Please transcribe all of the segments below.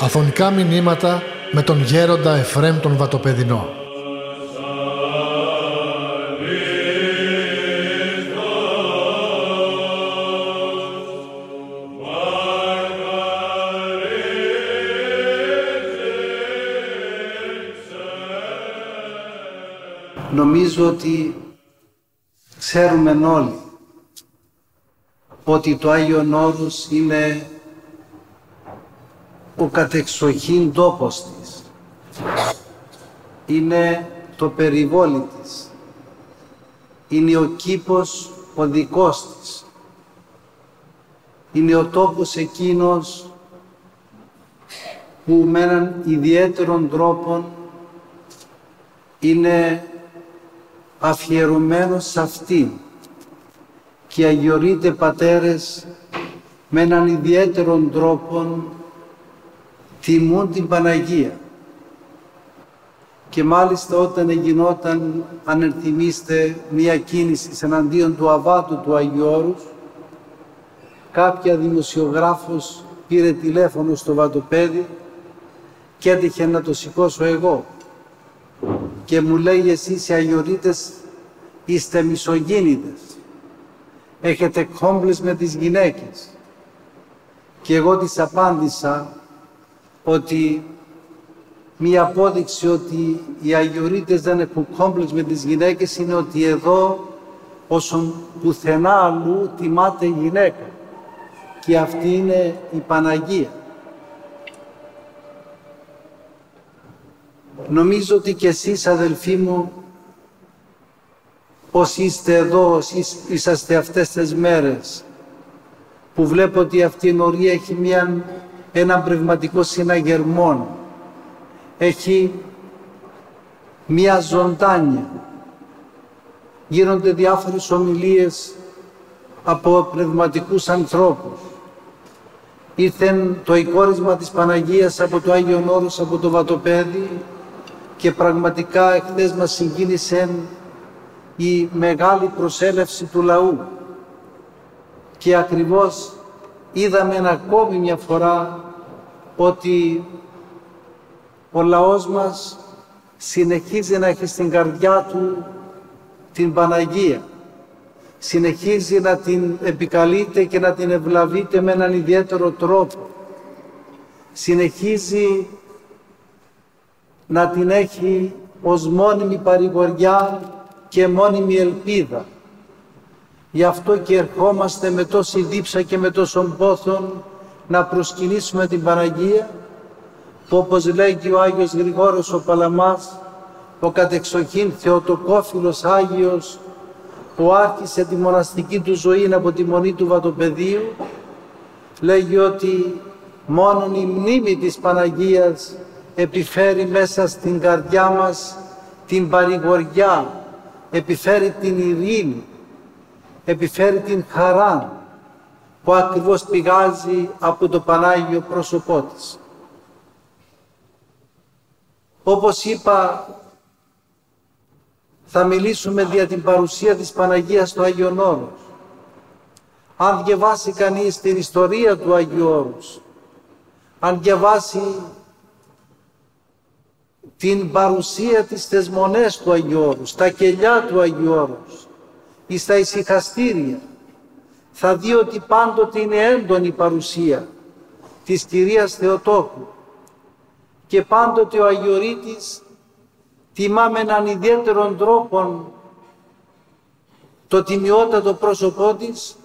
Αφωνικά μηνύματα με τον γέροντα Εφρέμ τον Βατοπεδινό. Νομίζω ότι ξέρουμε όλοι ότι το Άγιο Όρος είναι ο κατεξοχήν τόπος της. Είναι το περιβόλι της. Είναι ο κήπος ο δικός της. Είναι ο τόπος εκείνος που με έναν ιδιαίτερον τρόπο είναι αφιερωμένος σε αυτήν και αγιορείτες πατέρες με έναν ιδιαίτερον τρόπο τιμούν την Παναγία. Και μάλιστα όταν γινόταν, αν ενθυμίστε, μία κίνηση εναντίον του Αβάτου του Αγίου Όρους, κάποια δημοσιογράφος πήρε τηλέφωνο στο βατοπέδι και έτυχε να το σηκώσω εγώ. Και μου λέει εσείς οι Αγιορείτες είστε μισογίνητες. Έχετε κόμπλες με τις γυναίκες. Και εγώ της απάντησα ότι μία απόδειξη ότι οι Αγιορείτες δεν έχουν κόμπλεξ με τις γυναίκες είναι ότι εδώ όσον πουθενά αλλού τιμάται η γυναίκα και αυτή είναι η Παναγία. Νομίζω ότι και εσείς αδελφοί μου όσοι είστε εδώ, όσοι είσαστε αυτές τις μέρες που βλέπω ότι αυτή η νορία έχει μια ένα πνευματικό συναγερμό. Έχει μία ζωντάνια. Γίνονται διάφορες ομιλίες από πνευματικούς ανθρώπους. Ήρθε το εικόρισμα της Παναγίας από το Άγιο Όρος, από το Βατοπέδι και πραγματικά εχθές μας συγκίνησε η μεγάλη προσέλευση του λαού. Και ακριβώς είδαμε ακόμη μια φορά ότι ο λαός μας συνεχίζει να έχει στην καρδιά του την Παναγία. Συνεχίζει να την επικαλείται και να την ευλαβείται με έναν ιδιαίτερο τρόπο. Συνεχίζει να την έχει ως μόνιμη παρηγοριά και μόνιμη ελπίδα. Γι' αυτό και ερχόμαστε με τόση δίψα και με τόσον πόθον να προσκυνήσουμε την Παναγία που όπως λέγει ο Άγιος Γρηγόρος ο Παλαμάς ο κατεξοχήν Θεοτοκόφιλος Άγιος που άρχισε τη μοναστική του ζωή από τη μονή του Βατοπεδίου λέγει ότι μόνον η μνήμη της Παναγίας επιφέρει μέσα στην καρδιά μας την παρηγοριά, επιφέρει την ειρήνη, επιφέρει την χαρά που ακριβώς πηγάζει από το Πανάγιο πρόσωπό της. Όπως είπα, θα μιλήσουμε για την παρουσία της Παναγίας στο Άγιον Όρος. Αν διαβάσει κανείς την ιστορία του Αγίου Όρους, αν διαβάσει την παρουσία της θεσμονές του Αγίου Όρους, τα κελιά του Αγίου Όρους, ή στα ησυχαστήρια, θα δει ότι πάντοτε είναι έντονη η παρουσία της Κυρίας Θεοτόκου. Και πάντοτε ο Αγιορείτης τιμά με έναν ιδιαίτερον τρόπο το τιμιότατο πρόσωπό της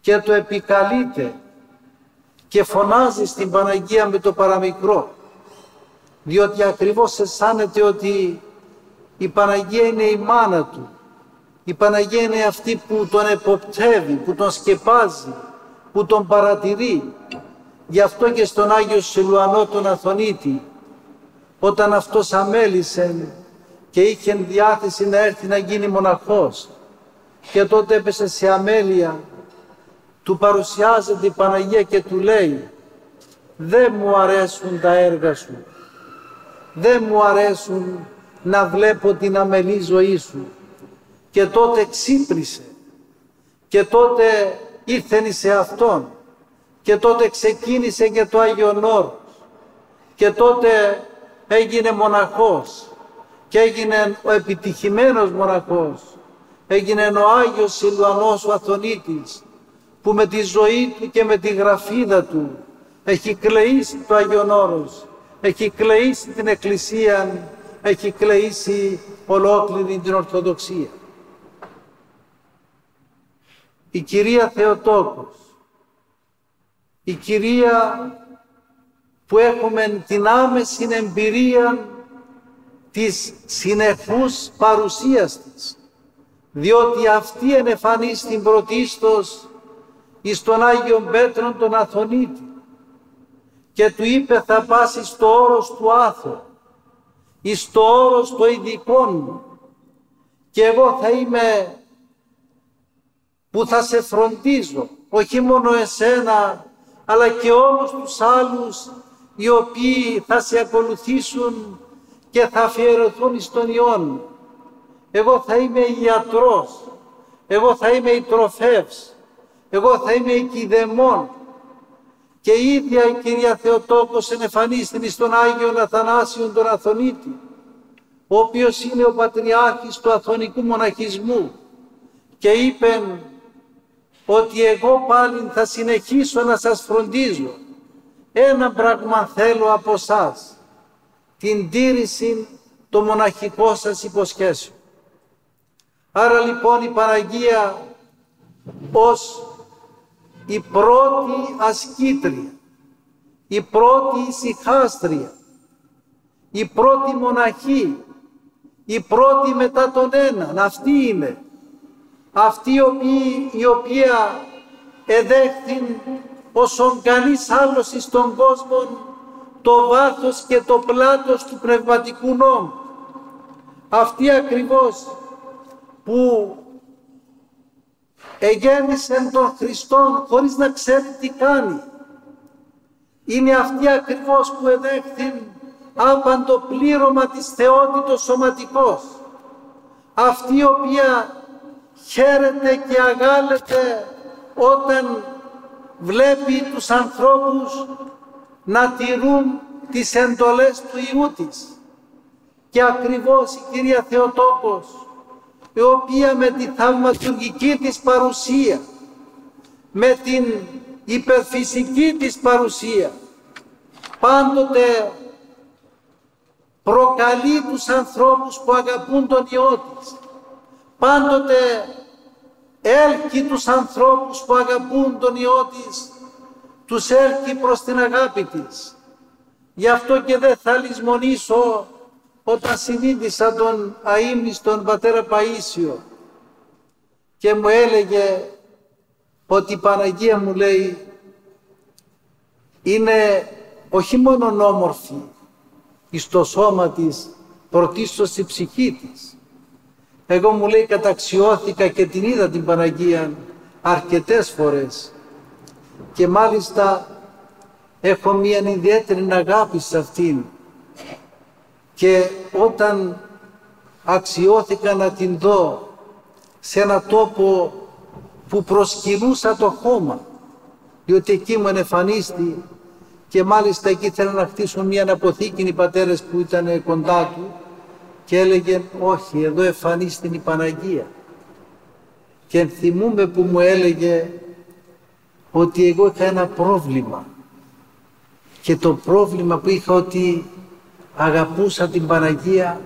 και το επικαλείται και φωνάζει στην Παναγία με το παραμικρό διότι ακριβώς αισθάνεται ότι η Παναγία είναι η μάνα του η Παναγία είναι αυτή που τον εποπτεύει, που τον σκεπάζει, που τον παρατηρεί. Γι' αυτό και στον Άγιο Σιλουανό τον Αθωνίτη, όταν αυτός αμέλησε και είχε διάθεση να έρθει να γίνει μοναχός και τότε έπεσε σε αμέλεια, του παρουσιάζεται η Παναγία και του λέει «Δεν μου αρέσουν τα έργα σου, δεν μου αρέσουν να βλέπω την αμελή ζωή σου, και τότε ξύπνησε. Και τότε ήρθεν σε Αυτόν και τότε ξεκίνησε και το Άγιον Όρος και τότε έγινε μοναχός. Και έγινε ο επιτυχημένος μοναχός. Έγινε ο Άγιος Σιλουανός ο Αθωνίτης που με τη ζωή του και με τη γραφίδα του έχει κλείσει το Άγιον Όρος, έχει κλείσει την Εκκλησία, έχει κλείσει ολόκληρη την Ορθοδοξία. Η κυρία Θεοτόκος, η κυρία που έχουμε την άμεση εμπειρία της συνεχούς παρουσίας της, διότι αυτή ενεφανίστην πρωτίστως εις τον Άγιον Πέτρον τον Αθωνίτη και του είπε θα πας στο όρος του άθου, εις το όρος το ειδικό μου και εγώ θα είμαι που θα σε φροντίζω, όχι μόνο εσένα, αλλά και όλους τους άλλους οι οποίοι θα σε ακολουθήσουν και θα αφιερωθούν εις τον Υιόν. Εγώ θα είμαι ιατρός, εγώ θα είμαι η τροφεύς, εγώ θα είμαι η κηδεμόν. Και η ίδια η Κυρία Θεοτόκος ενεφανίστην στον Άγιο Αθανάσιον τον Αθωνίτη, ο οποίος είναι ο Πατριάρχης του Αθωνικού Μοναχισμού και είπε ότι εγώ πάλι θα συνεχίσω να σας φροντίζω. Ένα πράγμα θέλω από σας, την τήρηση των μοναχικών σας υποσχέσεων. Άρα λοιπόν η Παναγία ως η πρώτη ασκήτρια, η πρώτη ησυχάστρια, η πρώτη μοναχή, η πρώτη μετά τον έναν, αυτή είναι. Αυτή η οποία εδέχθη όσον κανείς άλλος στον κόσμο το βάθος και το πλάτος του πνευματικού νόμου. Αυτή ακριβώς που εγέννησε τον Χριστόν χωρίς να ξέρει τι κάνει. Είναι αυτή ακριβώς που εδέχθη άπαντο πλήρωμα της θεότητος σωματικός. Αυτή η οποία χαίρεται και αγάλεται όταν βλέπει τους ανθρώπους να τηρούν τις εντολές του Ιού της. Και ακριβώς η Κυρία Θεοτόκος η οποία με τη θαυματουργική της παρουσία, με την υπερφυσική της παρουσία, πάντοτε προκαλεί τους ανθρώπους που αγαπούν τον Υιό της. Πάντοτε έλκει τους ανθρώπους που αγαπούν τον Υιό της, τους έλκει προς την αγάπη της. Γι' αυτό και δεν θα λησμονήσω όταν συνείδησα τον αείμνηστον πατέρα Παΐσιο και μου έλεγε ότι η Παναγία μου λέει είναι όχι μόνο όμορφη εις το σώμα της, πρωτίστως στη ψυχή της. Εγώ μου λέει καταξιώθηκα και την είδα την Παναγία αρκετές φορές και μάλιστα έχω μία ιδιαίτερη αγάπη σε αυτήν και όταν αξιώθηκα να την δω σε ένα τόπο που προσκυνούσα το χώμα διότι εκεί μου ενεφανίστη και μάλιστα εκεί ήθελαν να χτίσουν μια αποθήκη οι πατέρες που ήταν κοντά του και έλεγε όχι εδώ εμφανίστη η Παναγία και θυμούμαι που μου έλεγε ότι εγώ είχα ένα πρόβλημα. Και το πρόβλημα που είχα ότι αγαπούσα την Παναγία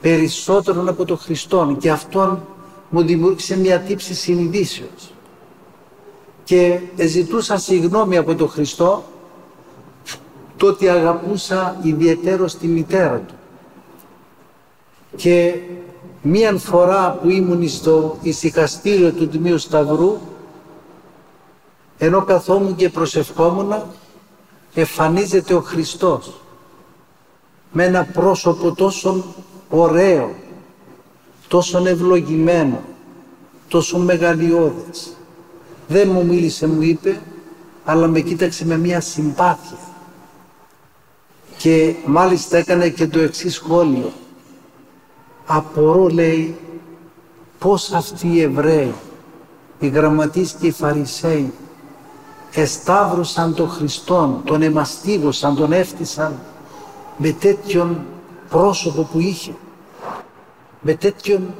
περισσότερο από τον Χριστόν και αυτόν μου δημιούργησε μια τύψη συνειδήσεως. Και ζητούσα συγγνώμη από τον Χριστό το ότι αγαπούσα ιδιαίτερο τη μητέρα του. Και μίαν φορά που ήμουν στο ησυχαστήριο του Τμήου Σταυρού ενώ καθόμουν και προσευχόμουν εμφανίζεται ο Χριστός με ένα πρόσωπο τόσο ωραίο, τόσο ευλογημένο, τόσο μεγαλειώδες. Δεν μου μίλησε, μου είπε, αλλά με κοίταξε με μια συμπάθεια. Και μάλιστα έκανε και το εξής σχόλιο. Απορώ, λέει, πώς αυτοί οι Εβραίοι οι γραμματείς και οι Φαρισαίοι εσταύρωσαν τον Χριστόν, τον εμαστίγωσαν, τον έφτισαν με τέτοιον πρόσωπο που είχε, με τέτοιον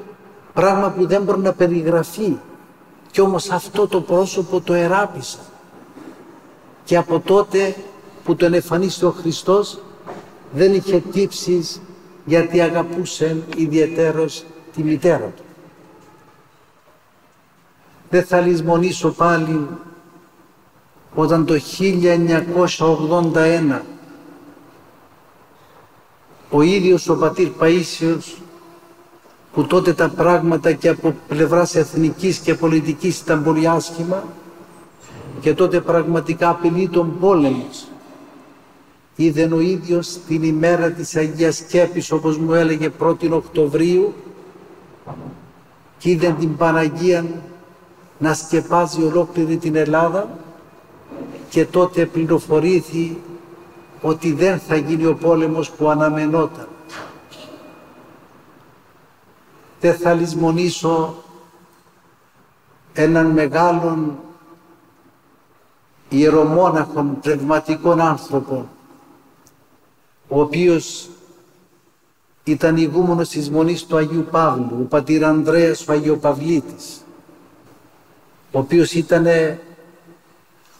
πράγμα που δεν μπορεί να περιγραφεί και όμως αυτό το πρόσωπο το εράπησαν και από τότε που τον εμφανίστηκε ο Χριστός δεν είχε τύψεις γιατί αγαπούσε ιδιαίτερος τη μητέρα του. Δεν θα λησμονήσω πάλι όταν το 1981 ο ίδιος ο πατήρ Παΐσιος που τότε τα πράγματα και από πλευράς εθνικής και πολιτικής ήταν πολύ άσχημα και τότε πραγματικά απειλεί τον πόλεμος. Είδε ο ίδιος την ημέρα της Αγίας Σκέπης όπως μου έλεγε 1η Οκτωβρίου και είδε την Παναγία να σκεπάζει ολόκληρη την Ελλάδα και τότε πληροφορήθη ότι δεν θα γίνει ο πόλεμος που αναμενόταν. Δεν θα λησμονήσω έναν μεγάλον ιερομόναχον πνευματικών άνθρωπο ο οποίος ήταν ηγούμενος της Μονής του Αγίου Παύλου, ο πατήρ Ανδρέας ο Αγιοπαυλίτης, ο οποίος ήταν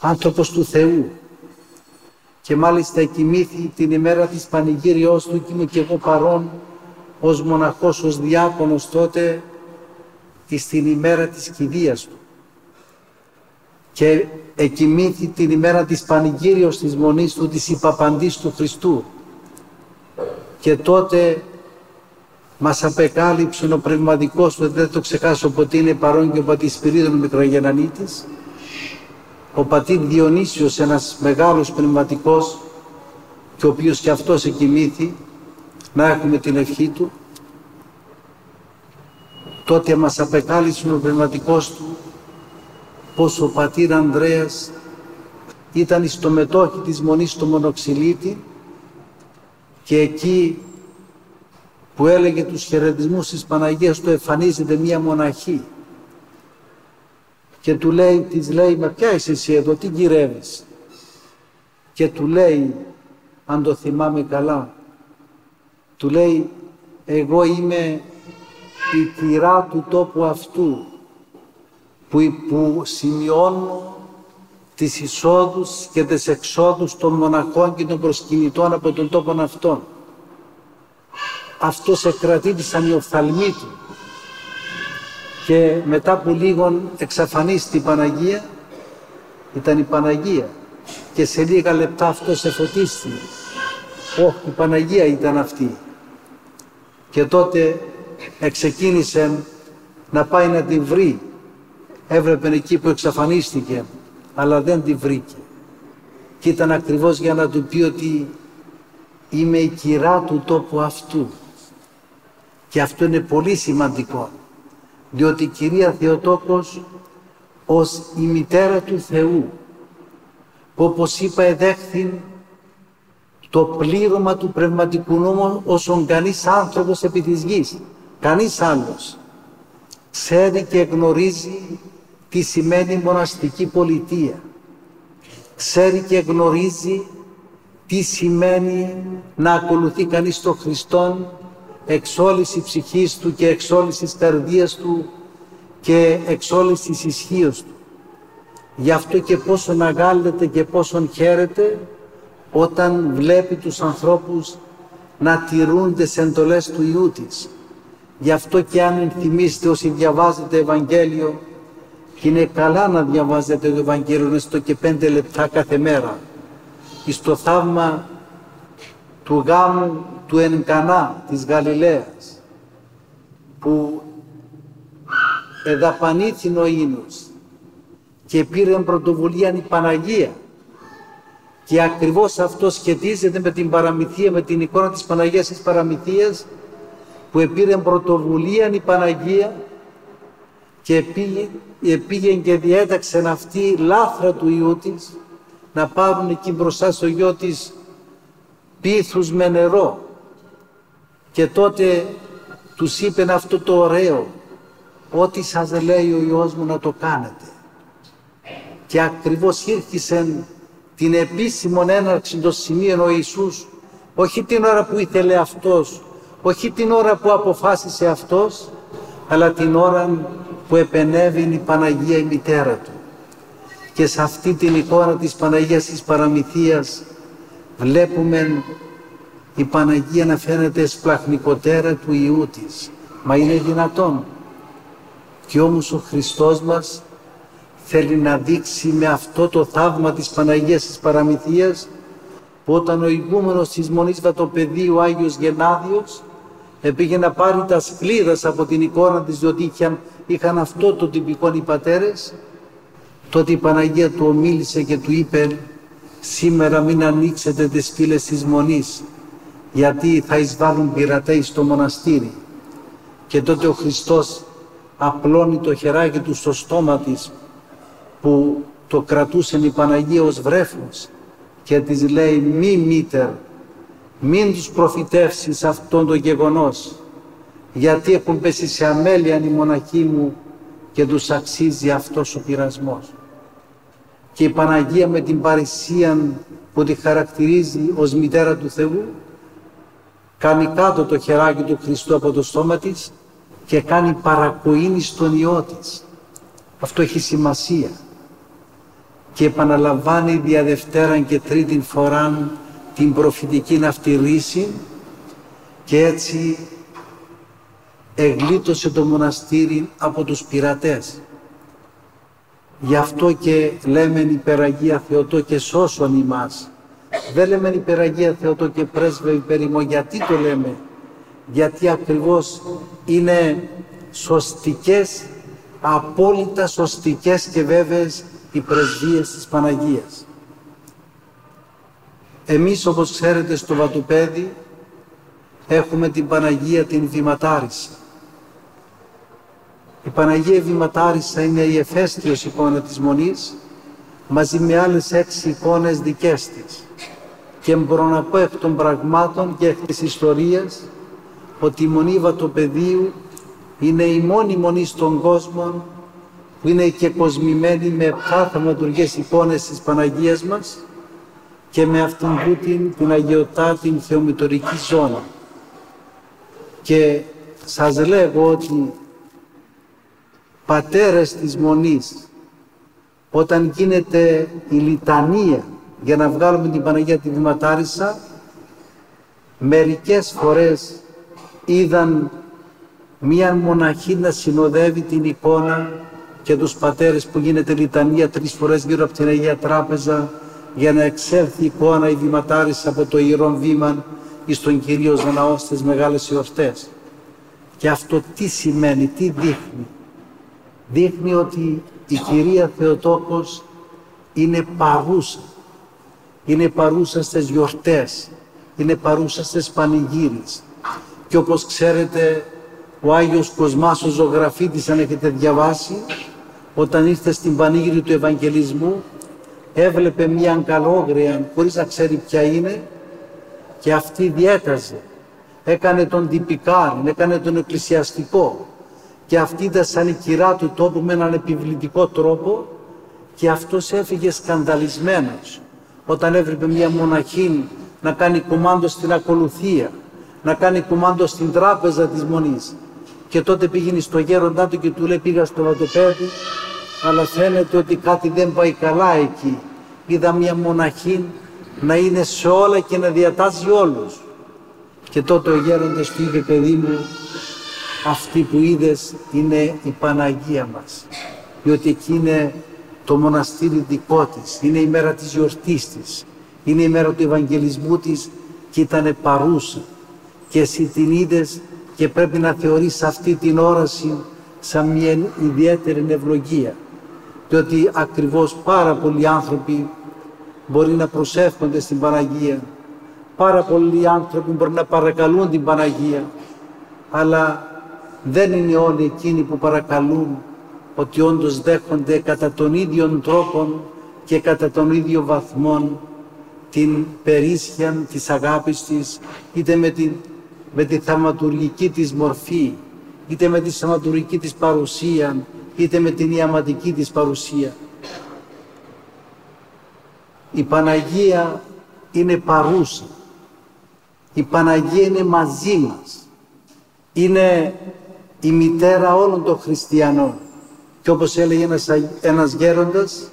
άνθρωπος του Θεού και μάλιστα εκοιμήθη την ημέρα της πανηγύριός του και ήμουν και εγώ παρόν ως μοναχός, ως διάκονος τότε στην ημέρα της κηδείας του. Και εκοιμήθη την ημέρα της πανηγύριος της Μονής του της υπαπαντής του Χριστού. Και τότε μας απεκάλυψε ο πνευματικός του, δεν το ξεχάσω ποτέ είναι παρόν και ο πατής Σπυρίδων Μικρογενανίτης ο πατήρ Διονύσιος ένας μεγάλος πνευματικός και ο οποίος και αυτός εκοιμήθη να έχουμε την ευχή του τότε μας απεκάλυψε ο πνευματικός του πως ο πατήρ Ανδρέας ήταν στο μετόχη της Μονής του Μονοξυλίτη και εκεί που έλεγε τους χαιρετισμούς της Παναγίας του εμφανίζεται μία μοναχή και του λέει, της λέει, μα ποια είσαι εσύ εδώ, τι γυρεύεις; Και του λέει, αν το θυμάμαι καλά, του λέει, εγώ είμαι η κυρά του τόπου αυτού, που, που σημειώνω τις εισόδους και τις εξόδους των μοναχών και των προσκυνητών από τον τόπο αυτόν. Αυτό σε κρατεί η οφθαλμή του και μετά που λίγο εξαφανίστηκε η Παναγία, ήταν η Παναγία και σε λίγα λεπτά αυτό σε φωτίστηκε. Όχι, η Παναγία ήταν αυτή. Και τότε εξεκίνησε να πάει να την βρει. Έβλεπε εκεί που εξαφανίστηκε, αλλά δεν την βρήκε. Και ήταν ακριβώς για να του πει ότι είμαι η κυρά του τόπου αυτού. Και αυτό είναι πολύ σημαντικό διότι η Κυρία Θεοτόκος ως η μητέρα του Θεού που όπως είπα εδέχθη το πλήρωμα του πνευματικού νόμου όσον κανείς άνθρωπος επί της γης, κανείς άλλος ξέρει και γνωρίζει τι σημαίνει μοναστική πολιτεία. Ξέρει και γνωρίζει τι σημαίνει να ακολουθεί κανείς τον Χριστόν εξ όλης η ψυχής του και εξ όλης της καρδίας του και εξ όλης της ισχύως του. Γι' αυτό και πόσο αγάλεται και πόσον χαίρεται όταν βλέπει τους ανθρώπους να τηρούνται σε εντολές του Ιού της. Γι' αυτό και αν ενθυμίστε όσοι διαβάζετε Ευαγγέλιο και είναι καλά να διαβάζετε το Ευαγγέλιο έστω και πέντε λεπτά κάθε μέρα. Στο θαύμα του γάμου του Ενκανά της Γαλιλαίας που εδαπανήθη ο ίνος και πήρε πρωτοβουλία η Παναγία. Και ακριβώς αυτό σχετίζεται με την παραμυθία, με την εικόνα της Παναγίας της Παραμυθίας που επήρε πρωτοβουλία η Παναγία και πήγε, πήγε και διέταξε αυτή λάθρα του Υιού της να πάρουν εκεί μπροστά στο γιο της πίθους με νερό και τότε τους είπε αυτό το ωραίο ό,τι σας λέει ο Υιός μου να το κάνετε. Και ακριβώς ήρθε την επίσημον έναρξη των σημείων ο Ιησούς, όχι την ώρα που ήθελε Αυτός, όχι την ώρα που αποφάσισε Αυτός, αλλά την ώρα που επενέβη η Παναγία η μητέρα Του. Και σε αυτή την εικόνα της Παναγίας της Παραμυθίας βλέπουμε η Παναγία να φαίνεται σπλαχνικοτέρα του Ιού της. Μα είναι δυνατόν. Και όμως ο Χριστός μας θέλει να δείξει με αυτό το θαύμα της Παναγίας της Παραμυθίας που όταν ο ηγούμενος της Μονής Βατοπεδίου ο Άγιος Γενάδιος επήγε να πάρει τα σκλήρας από την εικόνα της διότι είχαν, είχαν αυτό το τυπικό οι πατέρες τότε η Παναγία του ομίλησε και του είπε σήμερα μην ανοίξετε τις πύλες της Μονής γιατί θα εισβάλλουν πειρατέοι στο μοναστήρι και τότε ο Χριστός απλώνει το χεράκι του στο στόμα της που το κρατούσε η Παναγία ως βρέφος και της λέει μη μήτερ, μην τους προφητεύσεις αυτόν το γεγονός γιατί έχουν πέσει σε αμέλεια οι μοναχοί μου και τους αξίζει αυτός ο πειρασμός. Και η Παναγία με την παρησία που τη χαρακτηρίζει ως μητέρα του Θεού κάνει κάτω το χεράκι του Χριστού από το στόμα της και κάνει παρακοήνη στον Υιό της. Αυτό έχει σημασία. Και επαναλαμβάνει δια Δευτέραν και Τρίτην φοράν την προφητική αυτή ρίση και έτσι εγλίτωσε το μοναστήρι από τους πειρατές. Γι' αυτό και λέμε υπεραγία Θεοτό και σώσον ημάς. Δεν λέμε υπεραγία Θεοτό και πρέσβε υπερημό. Γιατί το λέμε. Γιατί ακριβώς είναι σωστικές, απόλυτα σωστικές και βέβαιες οι πρεσβείες της Παναγίας. Εμείς όπως ξέρετε στο Βατουπέδι έχουμε την Παναγία την Βηματάρισα. Η Παναγία Βηματάρισα είναι η εφέστιος εικόνα της Μονής μαζί με άλλες έξι εικόνες δικές της. Και μπορώ να πω εκ των πραγμάτων και εκ της ιστορίας ότι η Μονή Βατοπεδίου είναι η μόνη μονή στον κόσμο που είναι και κοσμημένη με επτά θαυματουργές εικόνες της Παναγίας μας και με αυτήν την, την αγιωτά την θεομητορική ζώνη. Και σας λέγω ότι πατέρες της Μονής όταν γίνεται η λιτανία για να βγάλουμε την Παναγία τη Βηματάρισα μερικές φορές είδαν μία μοναχή να συνοδεύει την εικόνα και τους πατέρες που γίνεται λιτανία τρεις φορές γύρω από την Αγία Τράπεζα για να εξέλθει η εικόνα η βηματάρισα από το Ιερό Βήμα εις τον Κυρίως Ναό στις μεγάλες εορτές. Και αυτό τι σημαίνει, τι δείχνει. Δείχνει ότι η Κυρία Θεοτόκος είναι παρούσα. Είναι παρούσα στις γιορτές. Είναι παρούσα στις πανηγύρες. Και όπως ξέρετε ο Άγιος Κοσμάς ο ζωγραφίτης αν έχετε διαβάσει όταν ήρθε στην πανήγυρη του Ευαγγελισμού έβλεπε μία αγκαλόγρια χωρίς να ξέρει ποια είναι και αυτή διέταζε. Έκανε τον τυπικάρι, έκανε τον εκκλησιαστικό και αυτή ήταν σαν η κυρά του τόπου με έναν επιβλητικό τρόπο και αυτός έφυγε σκανδαλισμένος όταν έβλεπε μία μοναχή να κάνει κομμάντο στην ακολουθία, να κάνει κομμάντο στην τράπεζα της Μονής και τότε πήγαινε στο γέροντά του και του λέει πήγα στο βατοπέδι αλλά φαίνεται ότι κάτι δεν πάει καλά εκεί. Είδα μια μοναχή να είναι σε όλα και να διατάζει όλους. Και τότε ο γέροντας του είπε παιδί μου αυτή που είδες είναι η Παναγία μας. Διότι εκεί είναι το μοναστήρι δικό της, είναι η μέρα της γιορτής της, είναι η μέρα του Ευαγγελισμού της και ήταν παρούσα. Και εσύ την είδες και πρέπει να θεωρείς αυτή την όραση σαν μια ιδιαίτερη ευλογία. Διότι ακριβώς πάρα πολλοί άνθρωποι μπορεί να προσεύχονται στην Παναγία. Πάρα πολλοί άνθρωποι μπορεί να παρακαλούν την Παναγία. Αλλά δεν είναι όλοι εκείνοι που παρακαλούν ότι όντως δέχονται κατά τον ίδιο τρόπο και κατά τον ίδιο βαθμό την περίσσια της αγάπης της είτε με την με τη θαυματουργική της μορφή, είτε με τη σαματουρική της παρουσία, είτε με την ιαματική της παρουσία. Η Παναγία είναι παρούσα. Η Παναγία είναι μαζί μας. Είναι η μητέρα όλων των χριστιανών. Και όπως έλεγε ένας, ένας γέροντας,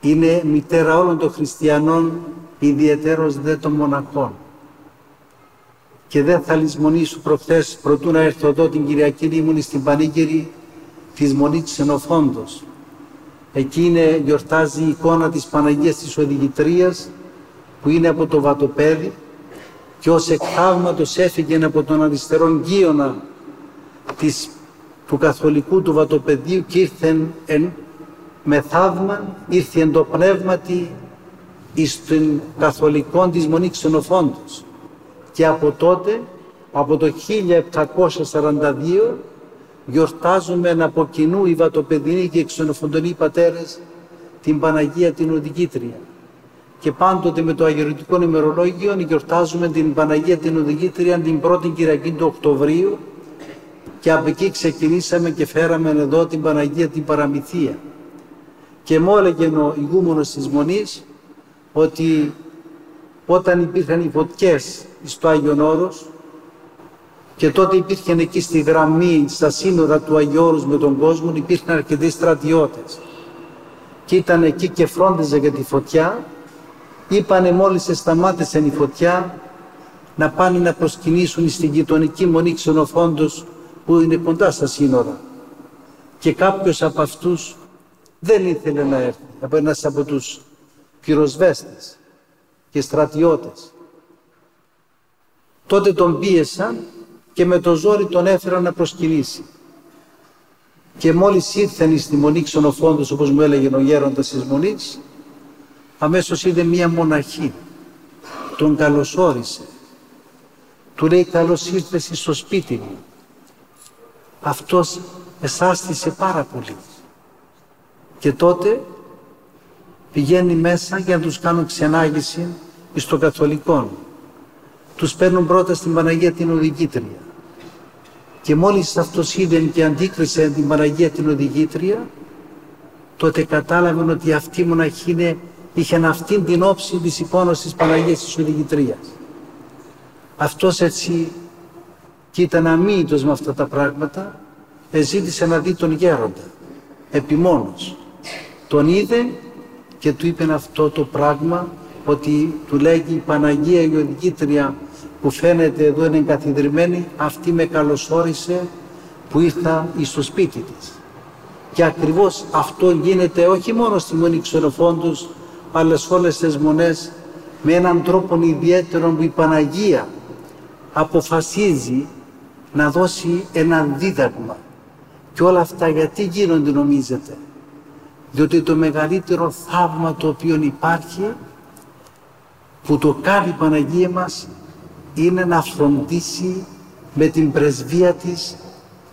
είναι μητέρα όλων των χριστιανών, ιδιαίτερος δε των μοναχών. Και δεν θα λησμονήσω προχθές, προτού να έρθω εδώ την Κυριακή, ήμουν στην Πανήγυρη της Μονής της Ενοφόντος. Εκεί είναι, γιορτάζει η εικόνα της Παναγίας της Οδηγητρίας, που είναι από το βατοπέδι και ως εκ έφυγε από τον αριστερόν γείονα της, του καθολικού του βατοπεδίου και ήρθε εν, με θαύμα, ήρθε εν το πνεύματι εις τον καθολικό της Μονής Ξενοφόντος. Και από τότε, από το 1742, γιορτάζουμε από κοινού οι βατοπεδινοί και οι ξενοφοντονοί πατέρες την Παναγία την Οδηγήτρια. Και πάντοτε με το αγιοριτικό ημερολόγιο γιορτάζουμε την Παναγία την Οδηγήτρια την πρώτη Κυριακή του Οκτωβρίου και από εκεί ξεκινήσαμε και φέραμε εδώ την Παναγία την Παραμυθία. Και μου έλεγε ο ηγούμενος της Μονής ότι όταν υπήρχαν οι φωτιές στο Άγιον Όρος και τότε υπήρχαν εκεί στη γραμμή, στα σύνορα του Αγίου Όρους με τον κόσμο, υπήρχαν αρκετοί στρατιώτες. Και ήταν εκεί και φρόντιζε για τη φωτιά. Είπανε μόλις σταμάτησε η φωτιά να πάνε να προσκυνήσουν στην γειτονική μονή ξενοφόντος που είναι κοντά στα σύνορα. Και κάποιος από αυτούς δεν ήθελε να έρθει, από ένας από τους πυροσβέστες και στρατιώτες. Τότε τον πίεσαν και με το ζόρι τον έφεραν να προσκυνήσει. Και μόλις ήρθαν στη μονή ξενοφόντος, όπως μου έλεγε ο γέροντας της μονής, αμέσως είδε μία μοναχή. Τον καλωσόρισε. Του λέει καλώς ήρθες στο σπίτι μου αυτός εσάστησε πάρα πολύ. Και τότε πηγαίνει μέσα για να τους κάνουν ξενάγηση στο καθολικό. Τους παίρνουν πρώτα στην Παναγία την Οδηγήτρια. Και μόλις αυτός είδε και αντίκρισε την Παναγία την Οδηγήτρια, τότε κατάλαβαν ότι αυτή η μοναχή είναι, είχε αυτήν την όψη της εικόνας της Παναγίας της Οδηγητρίας. Αυτός έτσι και ήταν αμύητος με αυτά τα πράγματα, εζήτησε να δει τον γέροντα, επιμόνος. Τον είδε και του είπε αυτό το πράγμα, ότι του λέγει η Παναγία η Οδηγήτρια που φαίνεται εδώ είναι εγκαθιδρυμένη, αυτή με καλωσόρισε που ήρθα στο σπίτι της. Και ακριβώς αυτό γίνεται όχι μόνο στη Μονή Ξενοφόντους, αλλά σε όλες τις μονές με έναν τρόπο ιδιαίτερο που η Παναγία αποφασίζει να δώσει ένα δίδαγμα. Και όλα αυτά γιατί γίνονται νομίζετε; Διότι το μεγαλύτερο θαύμα το οποίο υπάρχει που το κάνει η Παναγία μας είναι να φροντίσει με την πρεσβεία της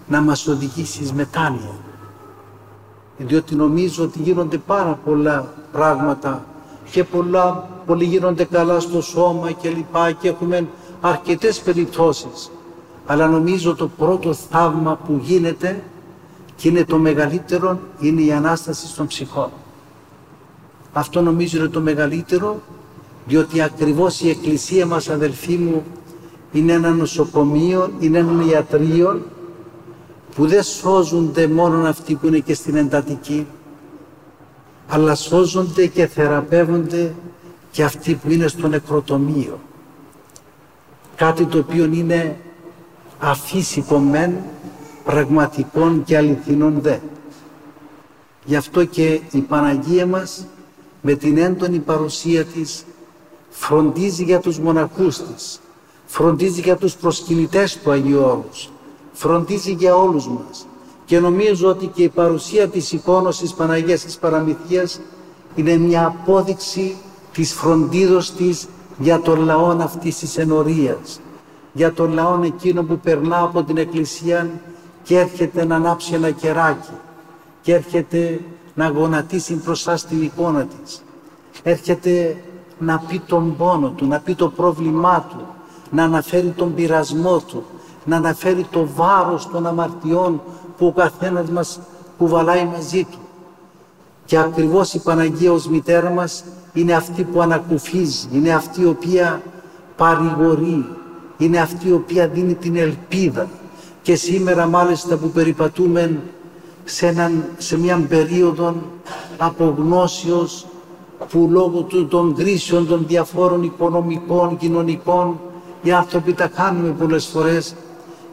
να μας οδηγήσει εις μετάνοια. Διότι νομίζω ότι γίνονται πάρα πολλά πράγματα και πολλά, πολλοί γίνονται καλά στο σώμα και λοιπά και έχουμε αρκετές περιπτώσεις αλλά νομίζω το πρώτο θαύμα που γίνεται και είναι το μεγαλύτερο είναι η Ανάσταση των ψυχών. Αυτό νομίζω είναι το μεγαλύτερο διότι ακριβώς η Εκκλησία μας αδελφοί μου είναι ένα νοσοκομείο, είναι ένα ιατρείο που δεν σώζονται μόνο αυτοί που είναι και στην εντατική αλλά σώζονται και θεραπεύονται και αυτοί που είναι στο νεκροτομείο. Κάτι το οποίο είναι αφύσικο μεν, πραγματικών και αληθινών δε. Γι' αυτό και η Παναγία μας με την έντονη παρουσία της φροντίζει για τους μοναχούς της, φροντίζει για τους προσκυνητές του Αγίου Όρους, φροντίζει για όλους μας. Και νομίζω ότι και η παρουσία της εικόνος της Παναγίας της Παραμυθίας είναι μια απόδειξη της φροντίδος της για τον λαό αυτής της ενορίας, για τον λαό εκείνο που περνά από την Εκκλησία και έρχεται να ανάψει ένα κεράκι και έρχεται να γονατίσει μπροστά στην εικόνα της. Έρχεται να πει τον πόνο του, να πει το πρόβλημά του, να αναφέρει τον πειρασμό του, να αναφέρει το βάρος των αμαρτιών που ο καθένας μας κουβαλάει μαζί του. Και ακριβώς η Παναγία ως μητέρα μας είναι αυτή που ανακουφίζει, είναι αυτή η οποία παρηγορεί, είναι αυτή η οποία δίνει την ελπίδα. Και σήμερα μάλιστα που περιπατούμε σε, έναν, σε μια περίοδο απογνώσεως που λόγω του, των κρίσεων των διαφόρων οικονομικών, κοινωνικών οι άνθρωποι τα κάνουμε πολλές φορές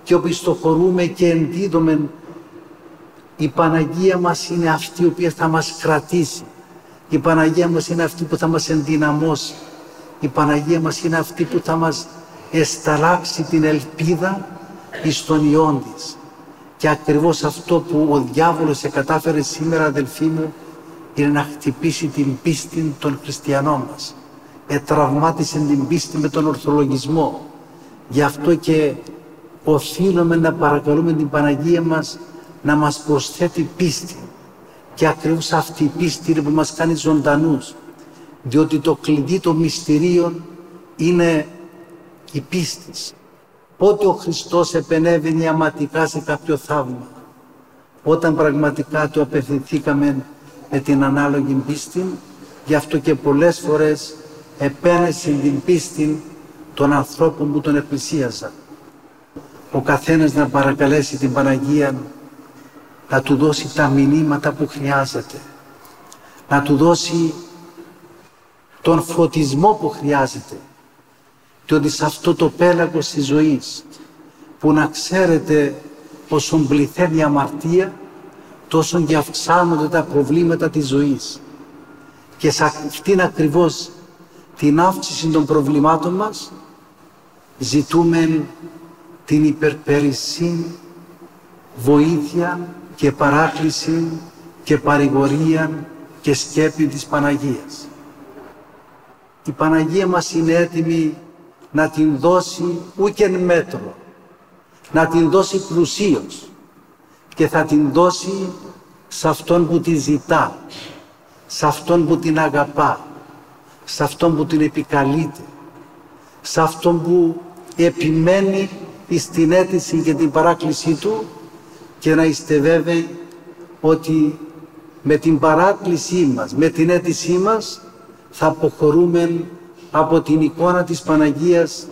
και οπισθοχωρούμε και εντίδουμε η Παναγία μας είναι αυτή η οποία θα μας κρατήσει. Η Παναγία μας είναι αυτή που θα μας ενδυναμώσει. Η Παναγία μας είναι αυτή που θα μας εσταλάξει την ελπίδα εις τον Υιόν της. Και ακριβώς αυτό που ο διάβολος εκατάφερε σήμερα αδελφοί μου είναι να χτυπήσει την πίστη των χριστιανών μας. Ετραυμάτισε την πίστη με τον ορθολογισμό. Γι' αυτό και οφείλουμε να παρακαλούμε την Παναγία μας να μας προσθέτει πίστη. Και ακριβώς αυτή η πίστη είναι που μας κάνει ζωντανούς. Διότι το κλειδί των μυστηρίων είναι η πίστη. Πότε ο Χριστός επενέβαινε αματικά σε κάποιο θαύμα. Όταν πραγματικά του απευθυνθήκαμε με την ανάλογη πίστη, γι' αυτό και πολλές φορές επένεσε την πίστη των ανθρώπων που τον εκκλησίαζαν. Ο καθένας να παρακαλέσει την Παναγία να του δώσει τα μηνύματα που χρειάζεται. Να του δώσει τον φωτισμό που χρειάζεται. Και ότι σε αυτό το πέλαγος της ζωής που να ξέρετε όσο πληθαίνει η αμαρτία τόσο και αυξάνονται τα προβλήματα της ζωής. Και σε αυτήν ακριβώς την αύξηση των προβλημάτων μας ζητούμε την υπερπέρηση, βοήθεια και παράκληση και παρηγορία και σκέπη της Παναγίας. Η Παναγία μας είναι έτοιμη να την δώσει ούτε μέτρο, να την δώσει πλουσίως. Και θα την δώσει σε αυτόν που τη ζητά, σε αυτόν που την αγαπά, σε αυτόν που την επικαλείται, σε αυτόν που επιμένει στην αίτηση και την παράκλησή του και να είστε βέβαιοι ότι με την παράκλησή μας, με την αίτησή μας θα αποχωρούμε από την εικόνα της Παναγίας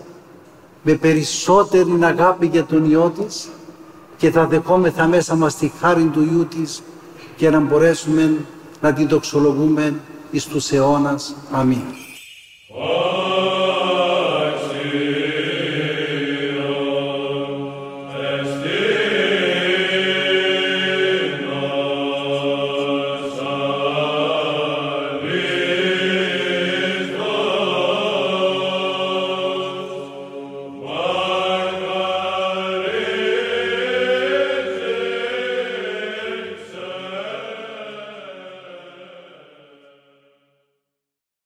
με περισσότερη αγάπη για τον Υιό της και θα δεχόμεθα μέσα μας τη χάρη του Υιού της και να μπορέσουμε να την τοξολογούμε εις τους αιώνας. Αμήν.